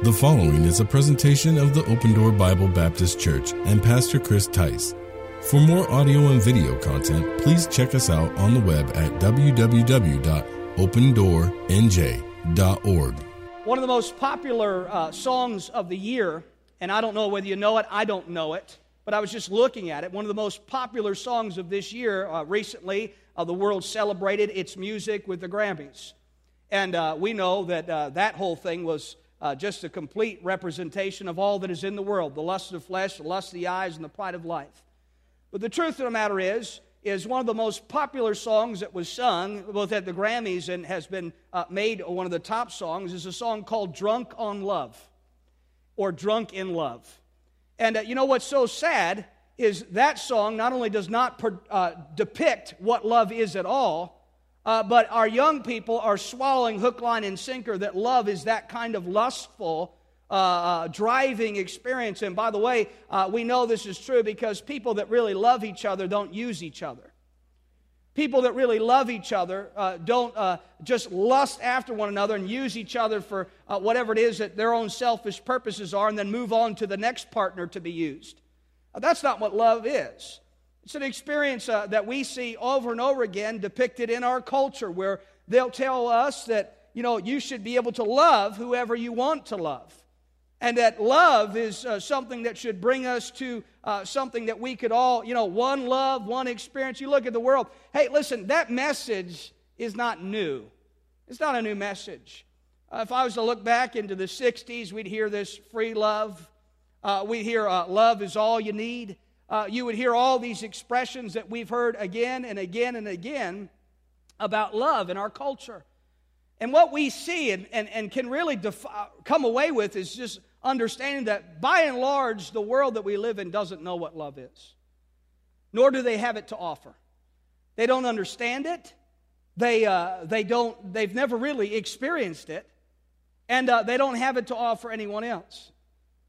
The following is a presentation of the Open Door Bible Baptist Church and Pastor Chris Tice. For more audio and video content, please check us out on the web at www.opendoornj.org. One of the most popular uh, songs of the year, and I don't know whether you know it, I don't know it, but I was just looking at it. One of the most popular songs of this year uh, recently, uh, the world celebrated its music with the Grammys. And uh, we know that uh, that whole thing was uh, just a complete representation of all that is in the world the lust of the flesh, the lust of the eyes, and the pride of life. But the truth of the matter is, is one of the most popular songs that was sung both at the Grammys and has been uh, made one of the top songs is a song called Drunk on Love or Drunk in Love. And uh, you know what's so sad is that song not only does not per, uh, depict what love is at all, uh, but our young people are swallowing hook, line, and sinker that love is that kind of lustful, uh, uh, driving experience. And by the way, uh, we know this is true because people that really love each other don't use each other. People that really love each other uh, don't uh, just lust after one another and use each other for whatever it is that their own selfish purposes are and then move on to the next partner to be used. that's not what love is. It's an experience uh, that we see over and over again depicted in our culture where they'll tell us that, you know, you should be able to love whoever you want to love. And that love is uh, something that should bring us to uh, something that we could all, you know, one love, one experience. You look at the world. Hey, listen, that message is not new. It's not a new message. Uh, if I was to look back into the 60s, we'd hear this free love. Uh, we'd hear uh, love is all you need uh, you would hear all these expressions that we've heard again and again and again about love in our culture. And what we see and, and, and can really def- come away with is just understanding that by and large, the world that we live in doesn't know what love is, nor do they have it to offer. They don't understand it. They, uh, they don't, they've never really experienced it, and uh, they don't have it to offer anyone else.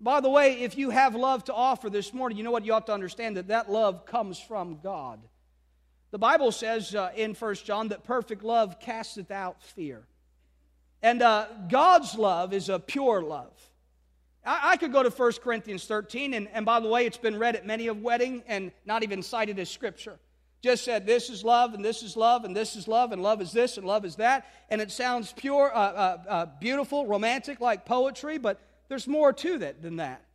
By the way, if you have love to offer this morning, you know what you ought to understand that that love comes from God. The Bible says uh, in 1 John that perfect love casteth out fear. And uh, God's love is a pure love. I, I, could go to 1 Corinthians 13, and, and by the way, it's been read at many of wedding and not even cited as scripture. Just said this is love, and this is love, and this is love, and love is this, and love is that. And it sounds pure, uh, uh, uh beautiful, romantic, like poetry, but there's more to that than that.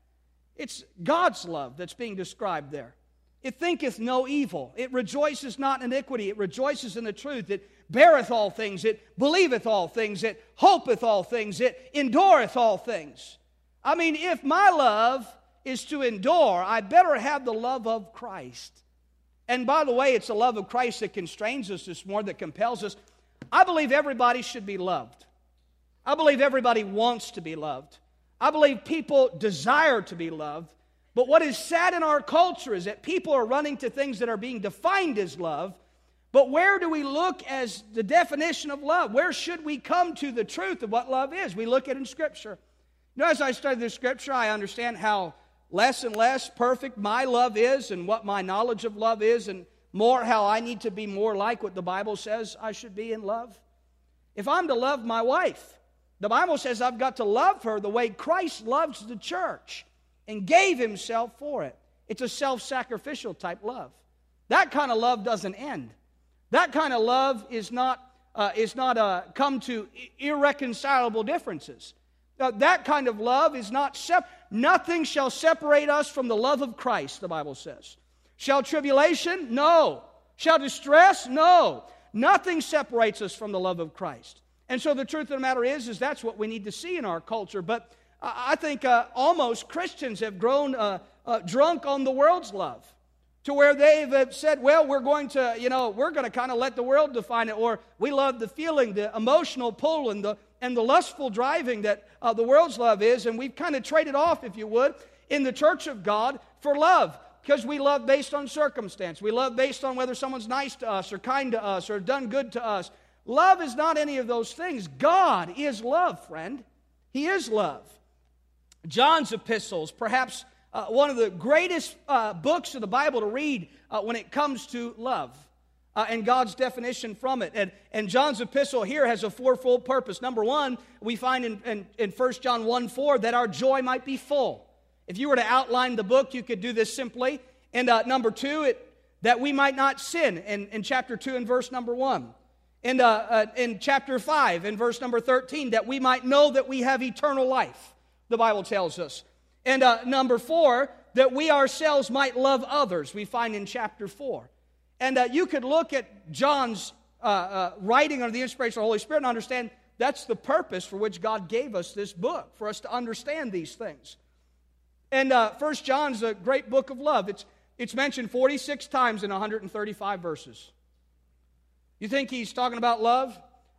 It's God's love that's being described there. It thinketh no evil. It rejoices not in iniquity. It rejoices in the truth. It beareth all things. It believeth all things. It hopeth all things. It endureth all things. I mean, if my love is to endure, I better have the love of Christ. And by the way, it's the love of Christ that constrains us this morning, that compels us. I believe everybody should be loved. I believe everybody wants to be loved. I believe people desire to be loved. But what is sad in our culture is that people are running to things that are being defined as love. But where do we look as the definition of love? Where should we come to the truth of what love is? We look at in Scripture. You know, as I study the Scripture, I understand how less and less perfect my love is and what my knowledge of love is, and more how I need to be more like what the Bible says I should be in love. If I'm to love my wife, the Bible says I've got to love her the way Christ loves the church and gave himself for it. It's a self sacrificial type love. That kind of love doesn't end. That kind of love is not, uh, is not uh, come to irreconcilable differences. Uh, that kind of love is not, sep- nothing shall separate us from the love of Christ, the Bible says. Shall tribulation? No. Shall distress? No. Nothing separates us from the love of Christ. And so the truth of the matter is, is that's what we need to see in our culture. But I think uh, almost Christians have grown uh, uh, drunk on the world's love to where they've uh, said, well, we're going to, you know, we're going to kind of let the world define it, or we love the feeling, the emotional pull, and the, and the lustful driving that uh, the world's love is, and we've kind of traded off, if you would, in the church of God for love. Because we love based on circumstance. We love based on whether someone's nice to us or kind to us or done good to us. Love is not any of those things. God is love, friend. He is love. John's epistles, perhaps uh, one of the greatest uh, books of the Bible to read uh, when it comes to love. uh, and God's definition from it. And, and John's epistle here has a fourfold purpose. Number one, we find in, in, in 1 John 1 4 that our joy might be full. If you were to outline the book, you could do this simply. And uh, number two, it, that we might not sin in, in chapter 2 and verse number 1. And uh, uh, in chapter 5 in verse number 13, that we might know that we have eternal life, the Bible tells us. And uh, number 4, that we ourselves might love others, we find in chapter 4. And uh, you could look at John's uh, uh, writing under the inspiration of the Holy Spirit and understand that's the purpose for which God gave us this book, for us to understand these things. And First John's a great book of love. It's, it's mentioned 46 times in 135 verses. You think he's talking about love?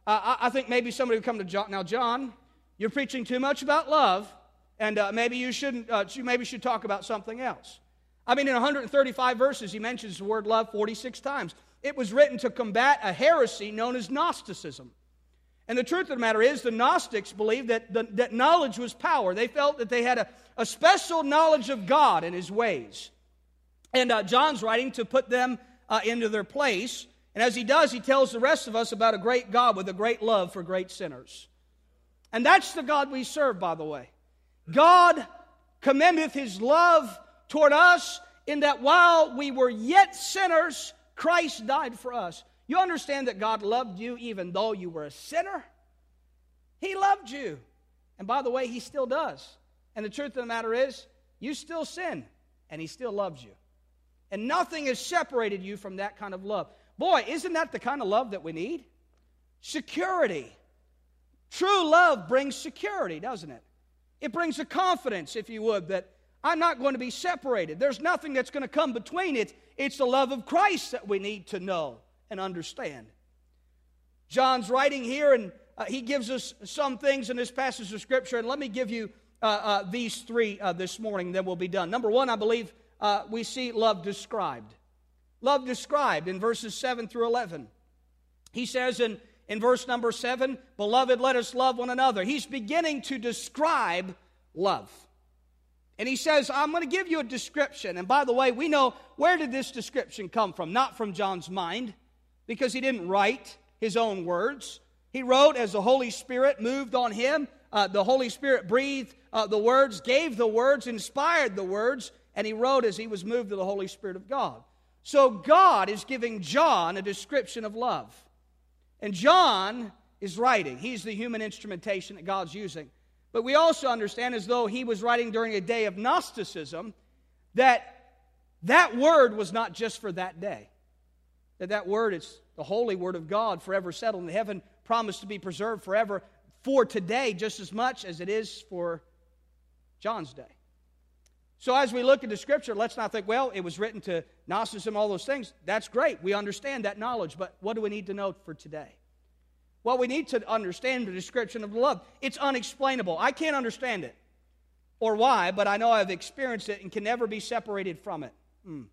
Uh, I, I, think maybe somebody would come to John. Now, John, you're preaching too much about love, and uh, maybe you shouldn't. Uh, you maybe should talk about something else. I mean, in 135 verses, he mentions the word love 46 times. It was written to combat a heresy known as Gnosticism. And the truth of the matter is, the Gnostics believed that, the, that knowledge was power. They felt that they had a, a special knowledge of God and His ways. And uh, John's writing to put them uh, into their place. And as he does, he tells the rest of us about a great God with a great love for great sinners. And that's the God we serve, by the way. God commendeth His love toward us in that while we were yet sinners, Christ died for us. You understand that God loved you even though you were a sinner? He loved you. And by the way, He still does. And the truth of the matter is, you still sin, and He still loves you. And nothing has separated you from that kind of love. Boy, isn't that the kind of love that we need? Security. True love brings security, doesn't it? It brings a confidence, if you would, that I'm not going to be separated. There's nothing that's going to come between it. It's the love of Christ that we need to know and understand. John's writing here, and uh, he gives us some things in this passage of Scripture, and let me give you uh, uh, these three uh, this morning, then we'll be done. Number one, I believe uh, we see love described. Love described in verses 7 through 11. He says in, in verse number 7, Beloved, let us love one another. He's beginning to describe love. And he says, I'm going to give you a description. And by the way, we know where did this description come from? Not from John's mind because he didn't write his own words. He wrote as the Holy Spirit moved on him. Uh, the Holy Spirit breathed uh, the words, gave the words, inspired the words, and he wrote as he was moved to the Holy Spirit of God. So God is giving John a description of love. And John is writing. He's the human instrumentation that God's using. But we also understand, as though he was writing during a day of Gnosticism, that that word was not just for that day. That that word is the holy word of God, forever settled in heaven, promised to be preserved forever for today just as much as it is for John's day. So as we look at the scripture, let's not think, well, it was written to Gnosticism, all those things. That's great. We understand that knowledge, but what do we need to know for today? Well, we need to understand the description of love. It's unexplainable. I can't understand it or why, but I know I've experienced it and can never be separated from it. Hmm.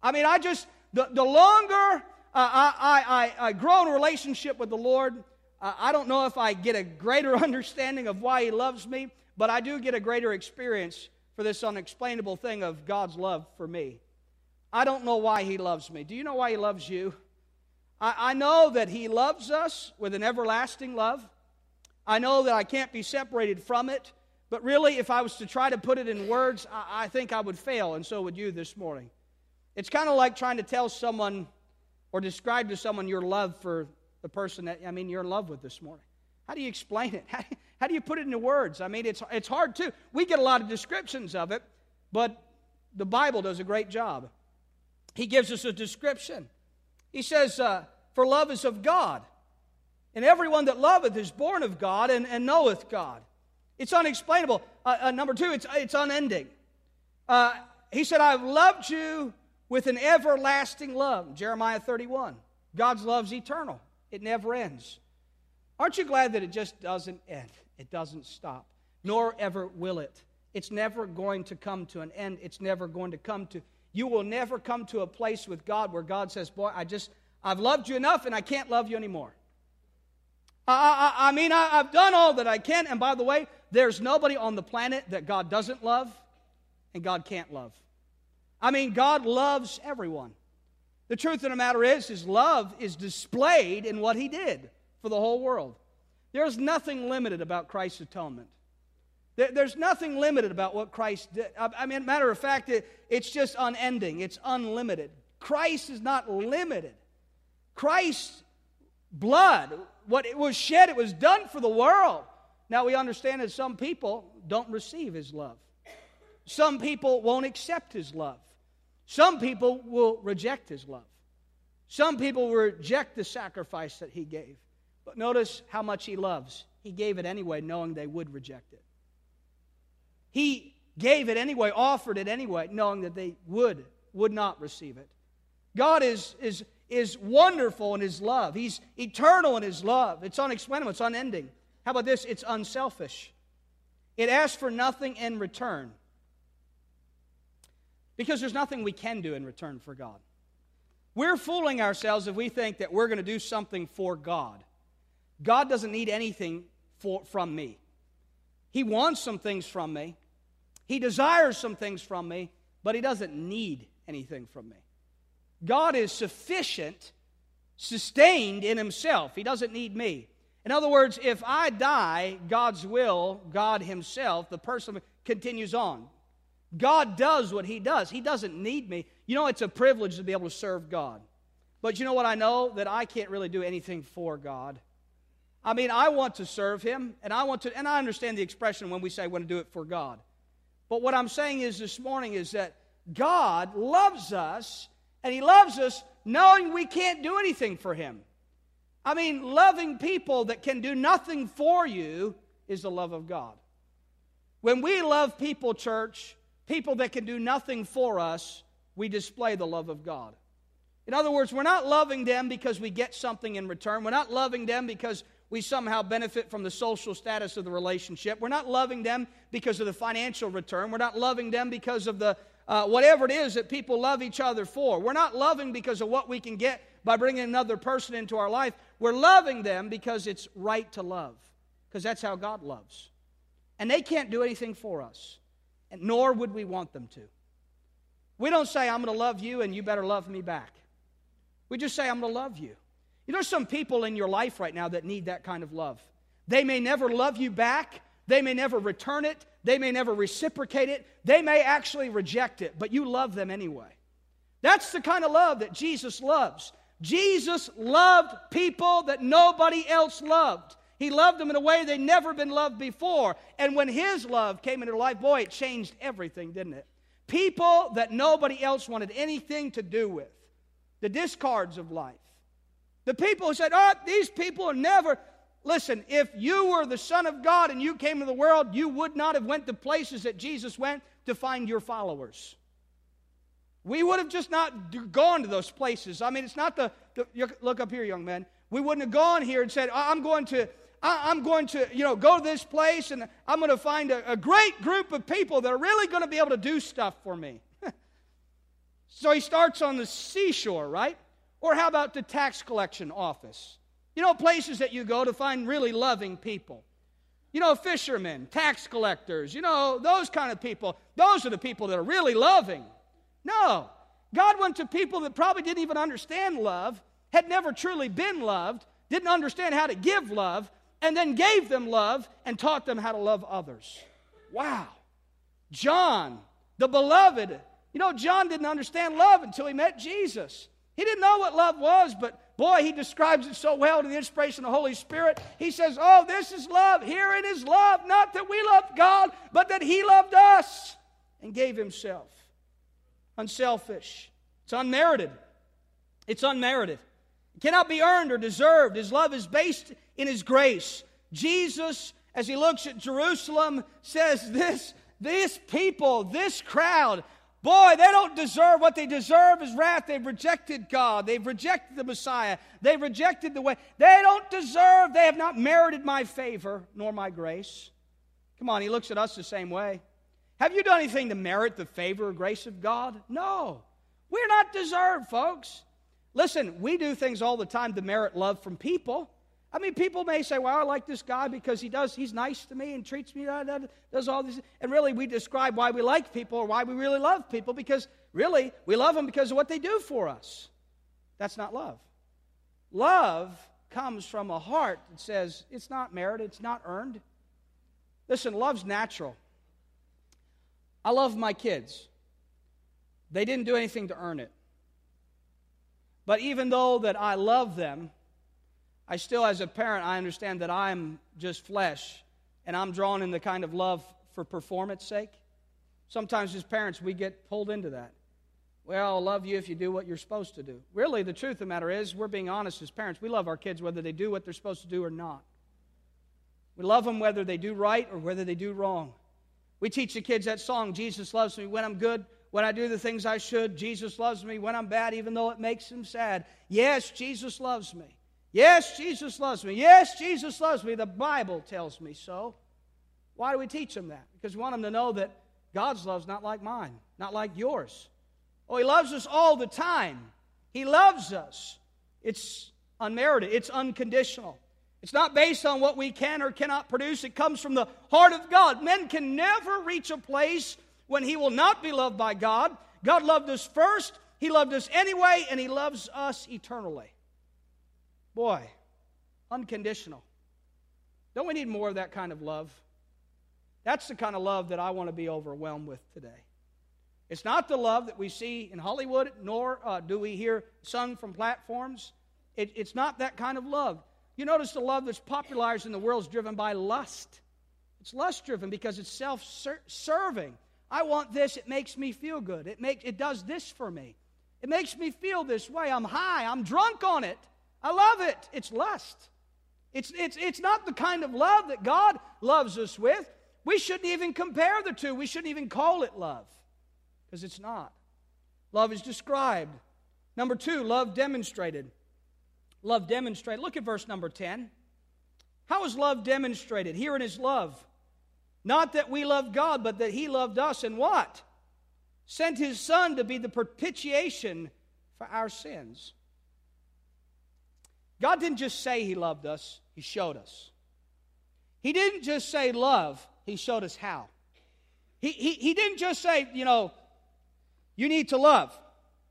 I mean, I just, the, the longer uh, I, I, I, grow in a relationship with the Lord, uh, I don't know if I get a greater understanding of why He loves me, but I do get a greater experience for this unexplainable thing of God's love for me. I don't know why He loves me. Do you know why He loves you? I, I know that He loves us with an everlasting love. I know that I can't be separated from it. But really, if I was to try to put it in words, I, I think I would fail, and so would you this morning. It's kind of like trying to tell someone or describe to someone your love for the person that, I mean, you're in love with this morning. How do you explain it? How, how do you put it into words? I mean, it's, it's hard too. We get a lot of descriptions of it, but the Bible does a great job. He gives us a description. He says, uh, For love is of God, and everyone that loveth is born of God and, and knoweth God. It's unexplainable. Uh, uh, number two, it's, it's unending. Uh, he said, I've loved you with an everlasting love. Jeremiah 31. God's love's eternal, it never ends. Aren't you glad that it just doesn't end? It doesn't stop, nor ever will it. It's never going to come to an end. It's never going to come to, you will never come to a place with God where God says, Boy, I just, I've loved you enough and I can't love you anymore. I, I, I mean, I, I've done all that I can. And by the way, there's nobody on the planet that God doesn't love and God can't love. I mean, God loves everyone. The truth of the matter is, his love is displayed in what he did for the whole world. There's nothing limited about Christ's atonement. There's nothing limited about what Christ did. I mean, matter of fact, it's just unending, it's unlimited. Christ is not limited. Christ's blood, what it was shed, it was done for the world. Now we understand that some people don't receive his love. Some people won't accept his love. Some people will reject his love. Some people will reject the sacrifice that he gave. But notice how much he loves. He gave it anyway, knowing they would reject it. He gave it anyway, offered it anyway, knowing that they would, would not receive it. God is, is, is wonderful in his love. He's eternal in his love. It's unexplainable, it's unending. How about this? It's unselfish. It asks for nothing in return. Because there's nothing we can do in return for God. We're fooling ourselves if we think that we're going to do something for God. God doesn't need anything for, from me. He wants some things from me, He desires some things from me, but He doesn't need anything from me. God is sufficient, sustained in Himself. He doesn't need me. In other words, if I die, God's will, God Himself, the person continues on. God does what He does. He doesn't need me. You know, it's a privilege to be able to serve God. But you know what I know? That I can't really do anything for God. I mean, I want to serve Him, and I want to, and I understand the expression when we say want to do it for God. But what I'm saying is this morning is that God loves us, and He loves us knowing we can't do anything for Him. I mean, loving people that can do nothing for you is the love of God. When we love people, church, people that can do nothing for us, we display the love of God. In other words, we're not loving them because we get something in return. We're not loving them because we somehow benefit from the social status of the relationship. We're not loving them because of the financial return. We're not loving them because of the uh, whatever it is that people love each other for. We're not loving because of what we can get by bringing another person into our life. We're loving them because it's right to love, because that's how God loves. And they can't do anything for us and nor would we want them to. We don't say, I'm going to love you and you better love me back. We just say, I'm going to love you. You know, some people in your life right now that need that kind of love. They may never love you back, they may never return it, they may never reciprocate it, they may actually reject it, but you love them anyway. That's the kind of love that Jesus loves. Jesus loved people that nobody else loved. He loved them in a way they'd never been loved before. And when His love came into life, boy, it changed everything, didn't it? People that nobody else wanted anything to do with. The discards of life. The people who said, oh, these people are never. Listen, if you were the Son of God and you came to the world, you would not have went to places that Jesus went to find your followers. We would have just not gone to those places. I mean, it's not the, the look up here, young man. We wouldn't have gone here and said, I'm going to I, am going to, you know, go to this place and I'm going to find a, a great group of people that are really going to be able to do stuff for me. so he starts on the seashore, right? Or how about the tax collection office? You know, places that you go to find really loving people. You know, fishermen, tax collectors, you know, those kind of people. Those are the people that are really loving. No. God went to people that probably didn't even understand love, had never truly been loved, didn't understand how to give love, and then gave them love and taught them how to love others. Wow. John, the beloved. You know, John didn't understand love until he met Jesus. He didn't know what love was, but boy, he describes it so well to the inspiration of the Holy Spirit. He says, Oh, this is love. Herein is love. Not that we loved God, but that he loved us and gave himself. Unselfish. It's unmerited. It's unmerited. It cannot be earned or deserved. His love is based in His grace. Jesus, as He looks at Jerusalem, says, This, this people, this crowd, Boy, they don't deserve what they deserve is wrath. They've rejected God. They've rejected the Messiah. They've rejected the way. They don't deserve, they have not merited my favor nor my grace. Come on, he looks at us the same way. Have you done anything to merit the favor or grace of God? No. We're not deserved, folks. Listen, we do things all the time to merit love from people. I mean, people may say, well, I like this guy because he does, he's nice to me and treats me, does all this. And really, we describe why we like people or why we really love people because really, we love them because of what they do for us. That's not love. Love comes from a heart that says it's not merited, it's not earned. Listen, love's natural. I love my kids. They didn't do anything to earn it. But even though that I love them, I still, as a parent, I understand that I'm just flesh and I'm drawn in the kind of love for performance sake. Sometimes as parents, we get pulled into that. Well, I'll love you if you do what you're supposed to do. Really, the truth of the matter is, we're being honest as parents. We love our kids whether they do what they're supposed to do or not. We love them whether they do right or whether they do wrong. We teach the kids that song, Jesus loves me when I'm good, when I do the things I should. Jesus loves me when I'm bad, even though it makes him sad. Yes, Jesus loves me. Yes, Jesus loves me. Yes, Jesus loves me. The Bible tells me so. Why do we teach them that? Because we want them to know that God's love's not like mine, not like yours. Oh, He loves us all the time. He loves us. It's unmerited, it's unconditional. It's not based on what we can or cannot produce. It comes from the heart of God. Men can never reach a place when He will not be loved by God. God loved us first, He loved us anyway, and He loves us eternally. Boy, unconditional. Don't we need more of that kind of love? That's the kind of love that I want to be overwhelmed with today. It's not the love that we see in Hollywood, nor uh, do we hear sung from platforms. It, it's not that kind of love. You notice the love that's popularized in the world is driven by lust. It's lust driven because it's self serving. I want this, it makes me feel good. It, makes, it does this for me. It makes me feel this way. I'm high, I'm drunk on it. I love it. It's lust. It's, it's, it's not the kind of love that God loves us with. We shouldn't even compare the two. We shouldn't even call it love because it's not. Love is described. Number two, love demonstrated. Love demonstrated. Look at verse number 10. How is love demonstrated? Here in his love. Not that we love God, but that he loved us and what? Sent his son to be the propitiation for our sins. God didn't just say he loved us, he showed us. He didn't just say love, he showed us how. He, he, he didn't just say, you know, you need to love.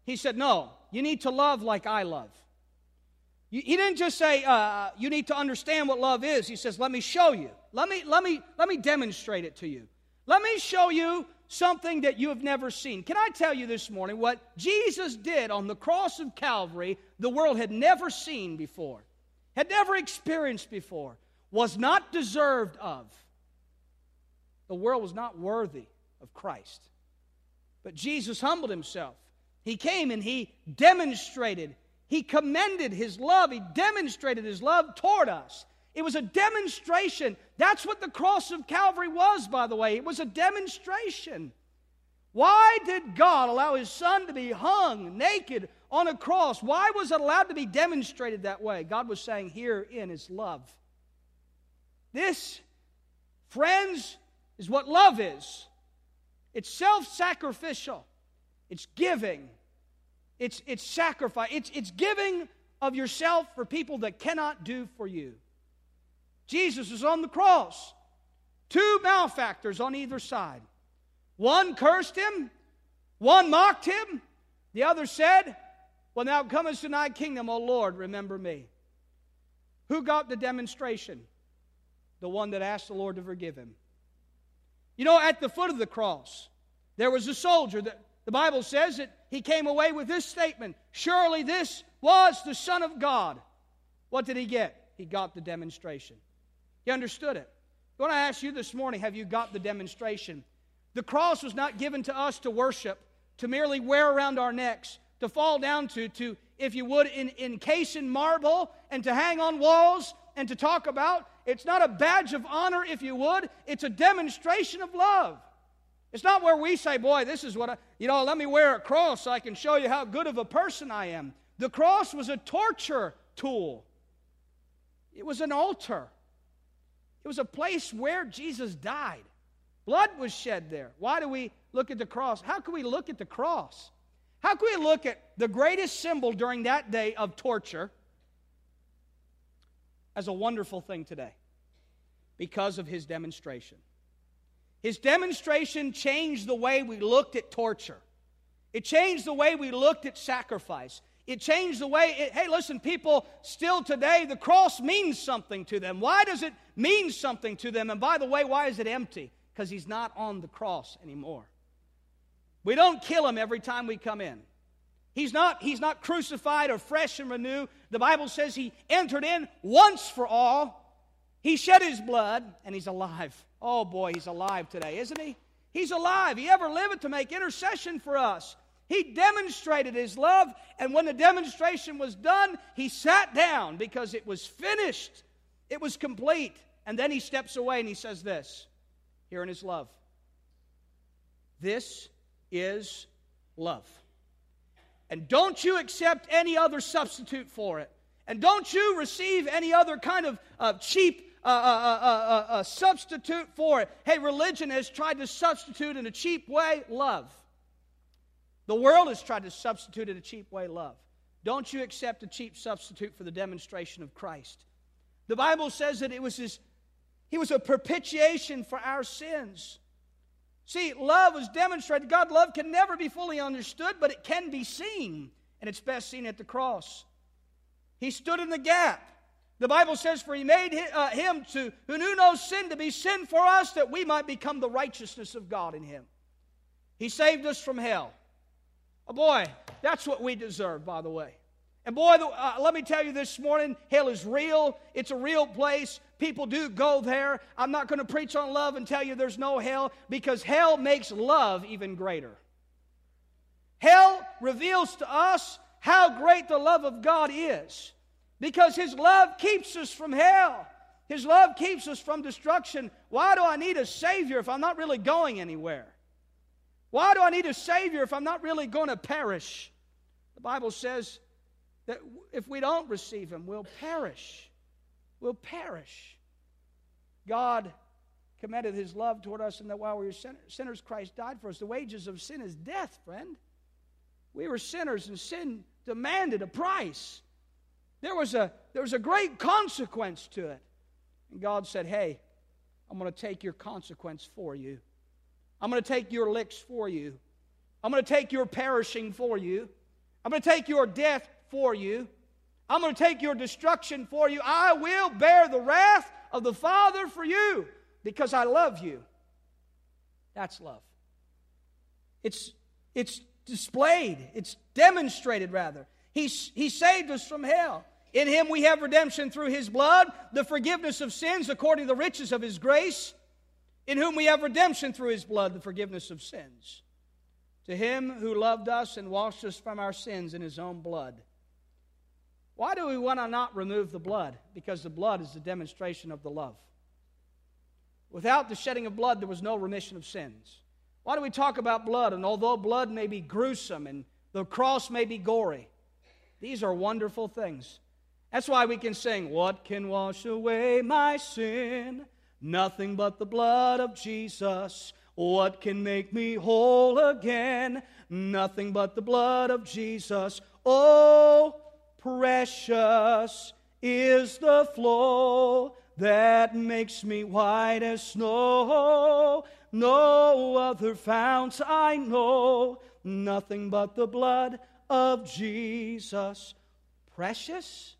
He said, no, you need to love like I love. He didn't just say, uh, you need to understand what love is. He says, let me show you. Let me, let, me, let me demonstrate it to you. Let me show you something that you have never seen. Can I tell you this morning what Jesus did on the cross of Calvary, the world had never seen before, had never experienced before, was not deserved of. The world was not worthy of Christ. But Jesus humbled himself. He came and he demonstrated he commended his love. He demonstrated his love toward us. It was a demonstration. That's what the cross of Calvary was, by the way. It was a demonstration. Why did God allow his son to be hung naked on a cross? Why was it allowed to be demonstrated that way? God was saying, Herein is love. This, friends, is what love is it's self sacrificial, it's giving, it's, it's sacrifice. It's, it's giving of yourself for people that cannot do for you. Jesus is on the cross. Two malefactors on either side. One cursed him, one mocked him, the other said, When thou comest to thy kingdom, O Lord, remember me. Who got the demonstration? The one that asked the Lord to forgive him. You know, at the foot of the cross, there was a soldier that the Bible says that he came away with this statement Surely this was the Son of God. What did he get? He got the demonstration. He understood it. I want ask you this morning have you got the demonstration? The cross was not given to us to worship, to merely wear around our necks, to fall down to, to if you would, in, encase in marble and to hang on walls and to talk about. It's not a badge of honor, if you would, it's a demonstration of love. It's not where we say, boy, this is what I, you know, let me wear a cross so I can show you how good of a person I am. The cross was a torture tool, it was an altar, it was a place where Jesus died. Blood was shed there. Why do we look at the cross? How can we look at the cross? How can we look at the greatest symbol during that day of torture as a wonderful thing today? Because of his demonstration. His demonstration changed the way we looked at torture. It changed the way we looked at sacrifice. It changed the way, it, hey, listen, people still today, the cross means something to them. Why does it mean something to them? And by the way, why is it empty? Because he's not on the cross anymore. We don't kill him every time we come in. He's not, he's not crucified or fresh and renewed. The Bible says he entered in once for all. He shed his blood, and he's alive. Oh boy, he's alive today, isn't he? He's alive. He ever lived to make intercession for us. He demonstrated his love, and when the demonstration was done, he sat down because it was finished. It was complete. And then he steps away and he says this here in his love. This is love. And don't you accept any other substitute for it. And don't you receive any other kind of uh, cheap uh, uh, uh, substitute for it. Hey, religion has tried to substitute in a cheap way love. The world has tried to substitute in a cheap way love. Don't you accept a cheap substitute for the demonstration of Christ. The Bible says that it was his, he was a propitiation for our sins. See, love was demonstrated. God love can never be fully understood, but it can be seen, and it's best seen at the cross. He stood in the gap. The Bible says, For he made uh, him to, who knew no sin to be sin for us, that we might become the righteousness of God in him. He saved us from hell. Oh boy, that's what we deserve, by the way. And boy, uh, let me tell you this morning hell is real. It's a real place. People do go there. I'm not going to preach on love and tell you there's no hell because hell makes love even greater. Hell reveals to us how great the love of God is because His love keeps us from hell. His love keeps us from destruction. Why do I need a Savior if I'm not really going anywhere? Why do I need a Savior if I'm not really going to perish? The Bible says that if we don't receive Him, we'll perish. We'll perish. God commended His love toward us, and that while we were sinners, Christ died for us. The wages of sin is death, friend. We were sinners, and sin demanded a price. There was a, there was a great consequence to it. And God said, Hey, I'm going to take your consequence for you. I'm going to take your licks for you. I'm going to take your perishing for you. I'm going to take your death for you. I'm going to take your destruction for you. I will bear the wrath of the Father for you because I love you. That's love. It's, it's displayed, it's demonstrated, rather. He, he saved us from hell. In Him we have redemption through His blood, the forgiveness of sins according to the riches of His grace in whom we have redemption through his blood, the forgiveness of sins. To him who loved us and washed us from our sins in his own blood. Why do we want to not remove the blood? Because the blood is the demonstration of the love. Without the shedding of blood, there was no remission of sins. Why do we talk about blood? And although blood may be gruesome and the cross may be gory, these are wonderful things. That's why we can sing, What can wash away my sin? Nothing but the blood of Jesus. What can make me whole again? Nothing but the blood of Jesus. Oh, precious is the flow that makes me white as snow. No other founts I know, nothing but the blood of Jesus. Precious?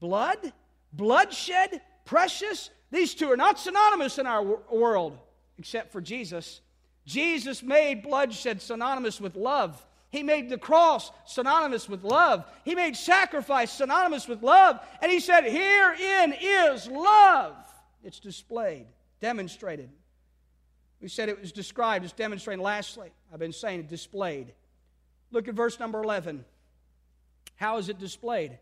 Blood? Bloodshed? Precious? These two are not synonymous in our world, except for Jesus. Jesus made bloodshed synonymous with love. He made the cross synonymous with love. He made sacrifice synonymous with love. And he said, Herein is love. It's displayed, demonstrated. We said it was described as demonstrated. Lastly, I've been saying it displayed. Look at verse number 11. How is it displayed?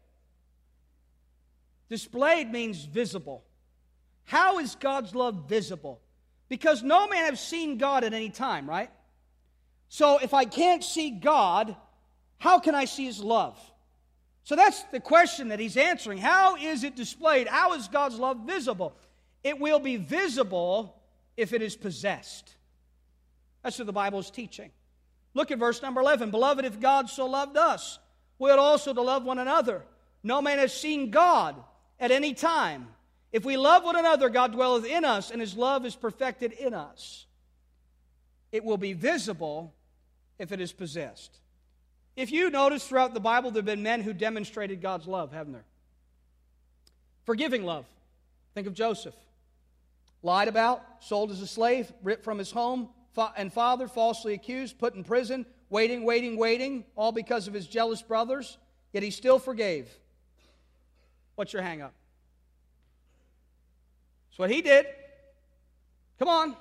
Displayed means visible. How is God's love visible? Because no man has seen God at any time, right? So if I can't see God, how can I see his love? So that's the question that he's answering. How is it displayed? How is God's love visible? It will be visible if it is possessed. That's what the Bible is teaching. Look at verse number 11. Beloved, if God so loved us, we ought also to love one another. No man has seen God at any time. If we love one another, God dwelleth in us, and his love is perfected in us. It will be visible if it is possessed. If you notice throughout the Bible, there have been men who demonstrated God's love, haven't there? Forgiving love. Think of Joseph. Lied about, sold as a slave, ripped from his home, and father, falsely accused, put in prison, waiting, waiting, waiting, all because of his jealous brothers, yet he still forgave. What's your hang up? That's what he did. Come on.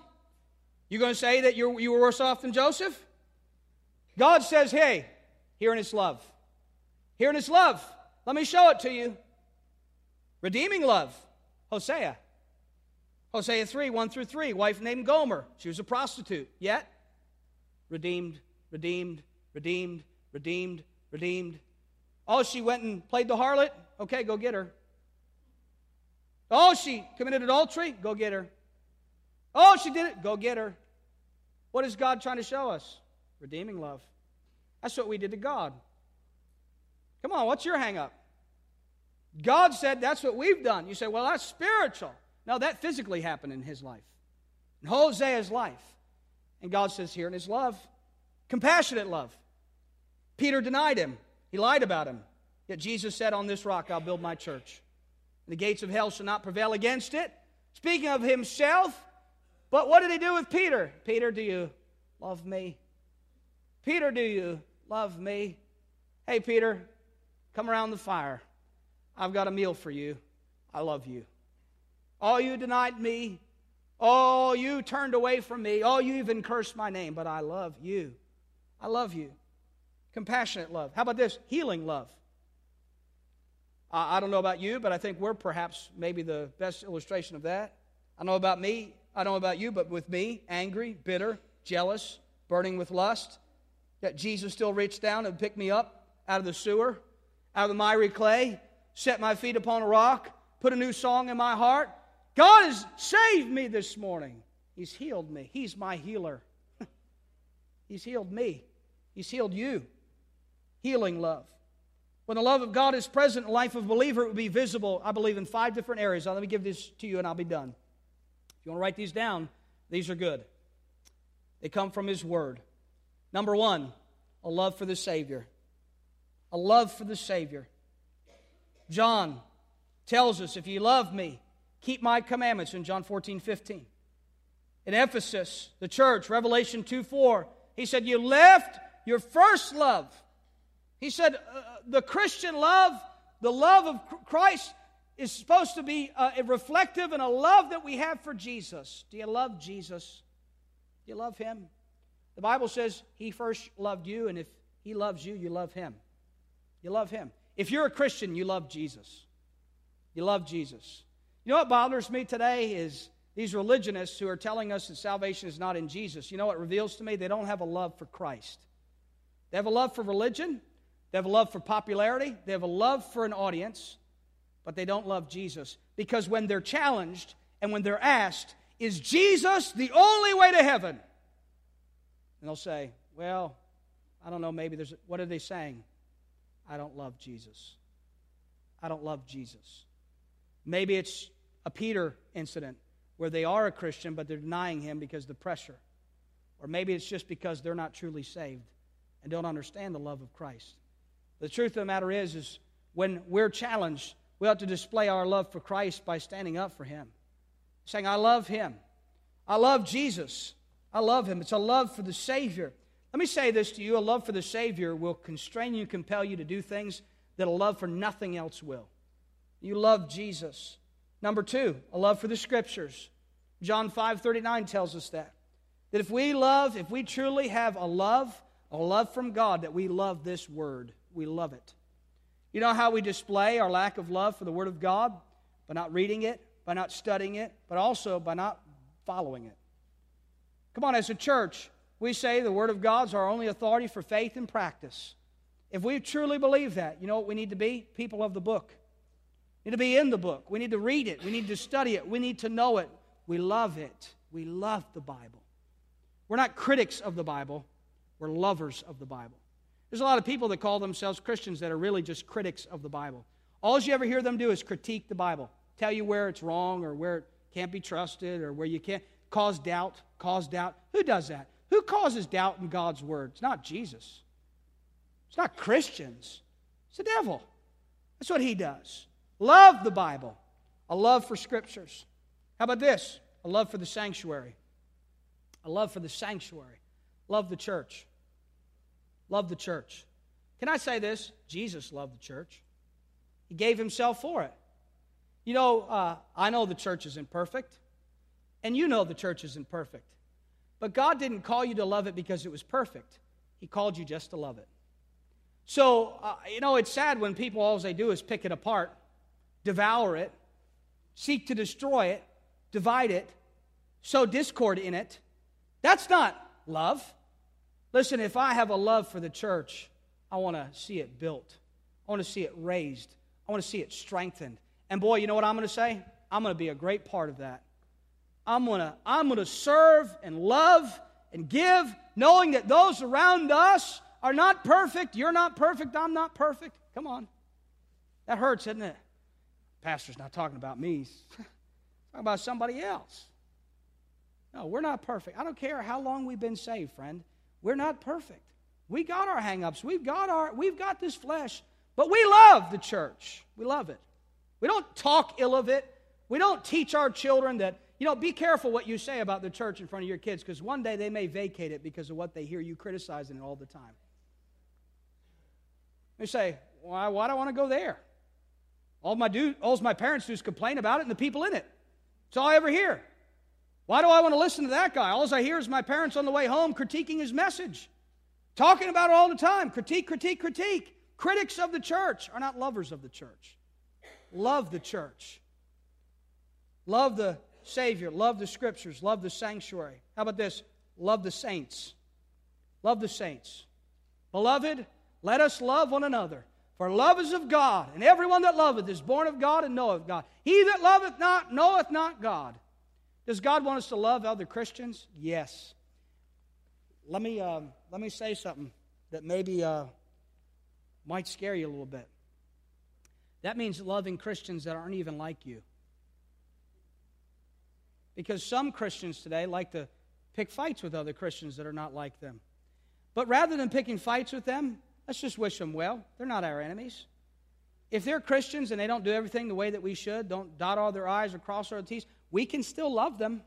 You going to say that you you were worse off than Joseph? God says, hey, here in his love. Here in his love. Let me show it to you. Redeeming love. Hosea. Hosea 3, 1 through 3. Wife named Gomer. She was a prostitute. Yet, redeemed, redeemed, redeemed, redeemed, redeemed. Oh, she went and played the harlot? Okay, go get her. Oh, she committed adultery? Go get her. Oh, she did it? Go get her. What is God trying to show us? Redeeming love. That's what we did to God. Come on, what's your hang up? God said that's what we've done. You say, well, that's spiritual. No, that physically happened in his life, in Hosea's life. And God says here in his love, compassionate love. Peter denied him, he lied about him. Yet Jesus said, On this rock I'll build my church. The gates of hell shall not prevail against it. Speaking of himself, but what did he do with Peter? Peter, do you love me? Peter, do you love me. Hey, Peter, come around the fire. I've got a meal for you. I love you. All you denied me. All you turned away from me. All you even cursed my name, but I love you. I love you. Compassionate love. How about this? Healing love. I don't know about you, but I think we're perhaps maybe the best illustration of that. I know about me, I don't know about you, but with me, angry, bitter, jealous, burning with lust, that Jesus still reached down and picked me up out of the sewer, out of the miry clay, set my feet upon a rock, put a new song in my heart. God has saved me this morning. He's healed me. He's my healer. He's healed me. He's healed you. Healing love. When the love of God is present in the life of a believer, it will be visible, I believe, in five different areas. Now, let me give this to you and I'll be done. You want to write these down, these are good. They come from His Word. Number one, a love for the Savior. A love for the Savior. John tells us, if you love me, keep my commandments in John 14, 15. In Ephesus, the church, Revelation 2 4, he said, You left your first love. He said, uh, The Christian love, the love of Christ, is supposed to be a, reflective and a love that we have for Jesus. Do you love Jesus? Do you love Him? The Bible says He first loved you, and if He loves you, you love Him. You love Him. If you're a Christian, you love Jesus. You love Jesus. You know what bothers me today is these religionists who are telling us that salvation is not in Jesus. You know what reveals to me? They don't have a love for Christ. They have a love for religion, they have a love for popularity, they have a love for an audience, but they don't love Jesus. Because when they're challenged and when they're asked, is Jesus the only way to heaven? And they'll say, Well, I don't know, maybe there's, what are they saying? I don't love Jesus. I don't love Jesus. Maybe it's a Peter incident where they are a Christian, but they're denying him because of the pressure. Or maybe it's just because they're not truly saved and don't understand the love of Christ. The truth of the matter is, is when we're challenged, we ought to display our love for Christ by standing up for him. Saying, I love him. I love Jesus. I love him. It's a love for the Savior. Let me say this to you a love for the Savior will constrain you, compel you to do things that a love for nothing else will. You love Jesus. Number two, a love for the Scriptures. John 5 39 tells us that. That if we love, if we truly have a love, a love from God, that we love this Word. We love it. You know how we display our lack of love for the Word of God? By not reading it, by not studying it, but also by not following it. Come on, as a church, we say the Word of God's our only authority for faith and practice. If we truly believe that, you know what we need to be? People of the book. We need to be in the book. We need to read it. We need to study it. We need to know it. We love it. We love the Bible. We're not critics of the Bible, we're lovers of the Bible. There's a lot of people that call themselves Christians that are really just critics of the Bible. All you ever hear them do is critique the Bible, tell you where it's wrong or where it can't be trusted or where you can't cause doubt, cause doubt. Who does that? Who causes doubt in God's word? It's not Jesus. It's not Christians, it's the devil. That's what he does. Love the Bible, a love for scriptures. How about this? A love for the sanctuary. A love for the sanctuary. Love the church. Love the church. Can I say this? Jesus loved the church. He gave himself for it. You know, uh, I know the church isn't perfect, and you know the church isn't perfect. But God didn't call you to love it because it was perfect, He called you just to love it. So, uh, you know, it's sad when people all they do is pick it apart, devour it, seek to destroy it, divide it, sow discord in it. That's not love. Listen, if I have a love for the church, I want to see it built. I want to see it raised. I want to see it strengthened. And boy, you know what I'm going to say? I'm going to be a great part of that. I'm going to I'm going to serve and love and give, knowing that those around us are not perfect. You're not perfect. I'm not perfect. Come on. That hurts, isn't it? Pastor's not talking about me. He's talking about somebody else. No, we're not perfect. I don't care how long we've been saved, friend. We're not perfect. We got our hangups. We've got our we've got this flesh, but we love the church. We love it. We don't talk ill of it. We don't teach our children that, you know, be careful what you say about the church in front of your kids because one day they may vacate it because of what they hear you criticizing it all the time. They say, why, why do I want to go there? All my, do, all my parents do is complain about it and the people in it. That's all I ever hear. Why do I want to listen to that guy? All I hear is my parents on the way home critiquing his message, talking about it all the time. Critique, critique, critique. Critics of the church are not lovers of the church. Love the church. Love the Savior. Love the scriptures. Love the sanctuary. How about this? Love the saints. Love the saints. Beloved, let us love one another. For love is of God, and everyone that loveth is born of God and knoweth God. He that loveth not knoweth not God. Does God want us to love other Christians? Yes. Let me, uh, let me say something that maybe uh, might scare you a little bit. That means loving Christians that aren't even like you. Because some Christians today like to pick fights with other Christians that are not like them. But rather than picking fights with them, Let's just wish them well. They're not our enemies. If they're Christians and they don't do everything the way that we should, don't dot all their I's or cross our T's, we can still love them.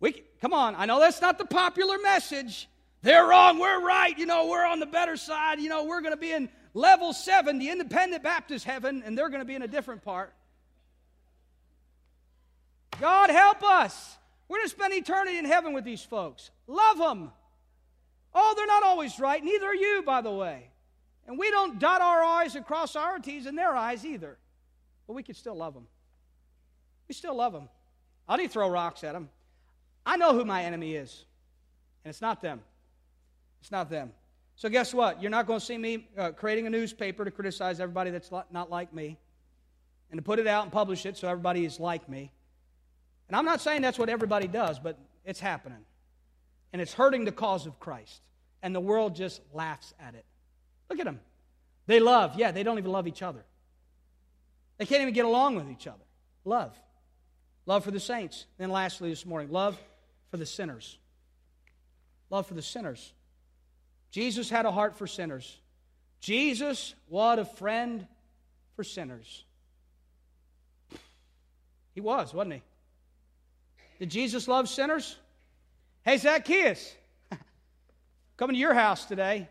We can, come on, I know that's not the popular message. They're wrong, we're right. You know, we're on the better side. You know, we're going to be in level seven, the independent Baptist heaven, and they're going to be in a different part. God help us. We're going to spend eternity in heaven with these folks. Love them. Oh, they're not always right. Neither are you, by the way. And we don't dot our I's and cross our T's in their eyes either. But we can still love them. We still love them. I didn't throw rocks at them. I know who my enemy is, and it's not them. It's not them. So, guess what? You're not going to see me uh, creating a newspaper to criticize everybody that's not like me and to put it out and publish it so everybody is like me. And I'm not saying that's what everybody does, but it's happening and it's hurting the cause of Christ. And the world just laughs at it. Look at them. They love, yeah, they don't even love each other. They can't even get along with each other. Love. Love for the saints. Then, lastly, this morning, love for the sinners. Love for the sinners. Jesus had a heart for sinners. Jesus, what a friend for sinners. He was, wasn't he? Did Jesus love sinners? Hey, Zacchaeus, coming to your house today.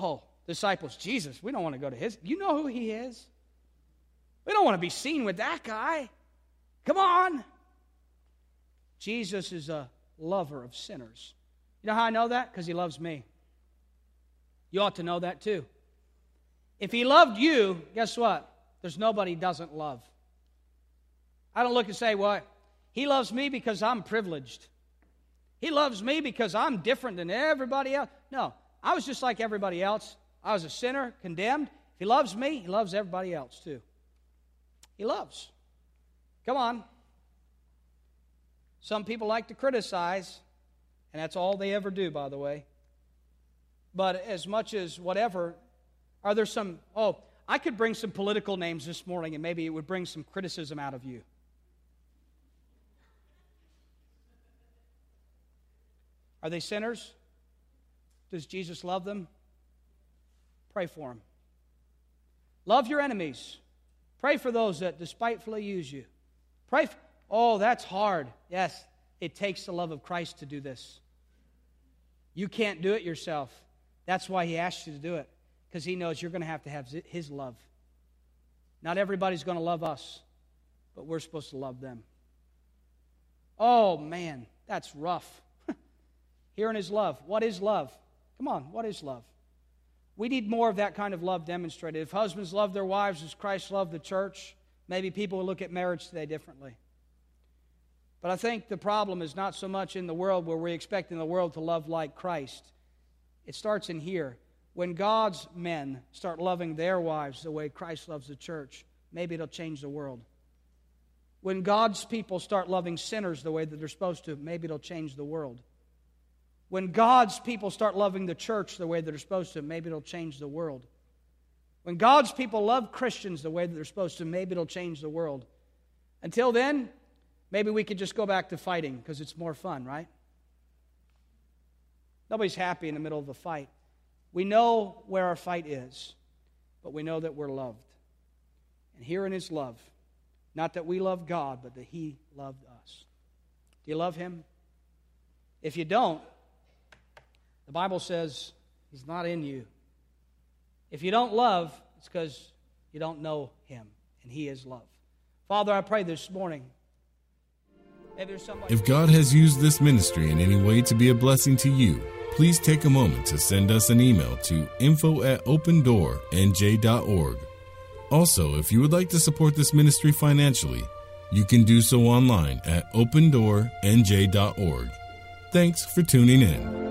Oh, disciples, Jesus, we don't want to go to his. You know who he is? We don't want to be seen with that guy. Come on. Jesus is a lover of sinners. You know how I know that? Because he loves me. You ought to know that too. If he loved you, guess what? There's nobody he doesn't love. I don't look and say, well, he loves me because I'm privileged. He loves me because I'm different than everybody else. No, I was just like everybody else. I was a sinner, condemned. If He loves me, He loves everybody else too. He loves. Come on. Some people like to criticize, and that's all they ever do, by the way. But as much as whatever, are there some, oh, I could bring some political names this morning and maybe it would bring some criticism out of you. Are they sinners? Does Jesus love them? Pray for them. Love your enemies. Pray for those that despitefully use you. Oh, that's hard. Yes, it takes the love of Christ to do this. You can't do it yourself. That's why He asked you to do it, because He knows you're going to have to have His love. Not everybody's going to love us, but we're supposed to love them. Oh, man, that's rough. Hearing His love. What is love? Come on, what is love? We need more of that kind of love demonstrated. If husbands love their wives as Christ loved the church, maybe people will look at marriage today differently. But I think the problem is not so much in the world where we're expecting the world to love like Christ. It starts in here. When God's men start loving their wives the way Christ loves the church, maybe it'll change the world. When God's people start loving sinners the way that they're supposed to, maybe it'll change the world. When God's people start loving the church the way that they're supposed to, maybe it'll change the world. When God's people love Christians the way that they're supposed to, maybe it'll change the world. Until then, maybe we could just go back to fighting because it's more fun, right? Nobody's happy in the middle of a fight. We know where our fight is, but we know that we're loved. And herein is love. Not that we love God, but that He loved us. Do you love Him? If you don't, the Bible says He's not in you. If you don't love, it's because you don't know Him, and He is love. Father, I pray this morning. If God has used this ministry in any way to be a blessing to you, please take a moment to send us an email to info at opendoornj.org. Also, if you would like to support this ministry financially, you can do so online at opendoornj.org. Thanks for tuning in.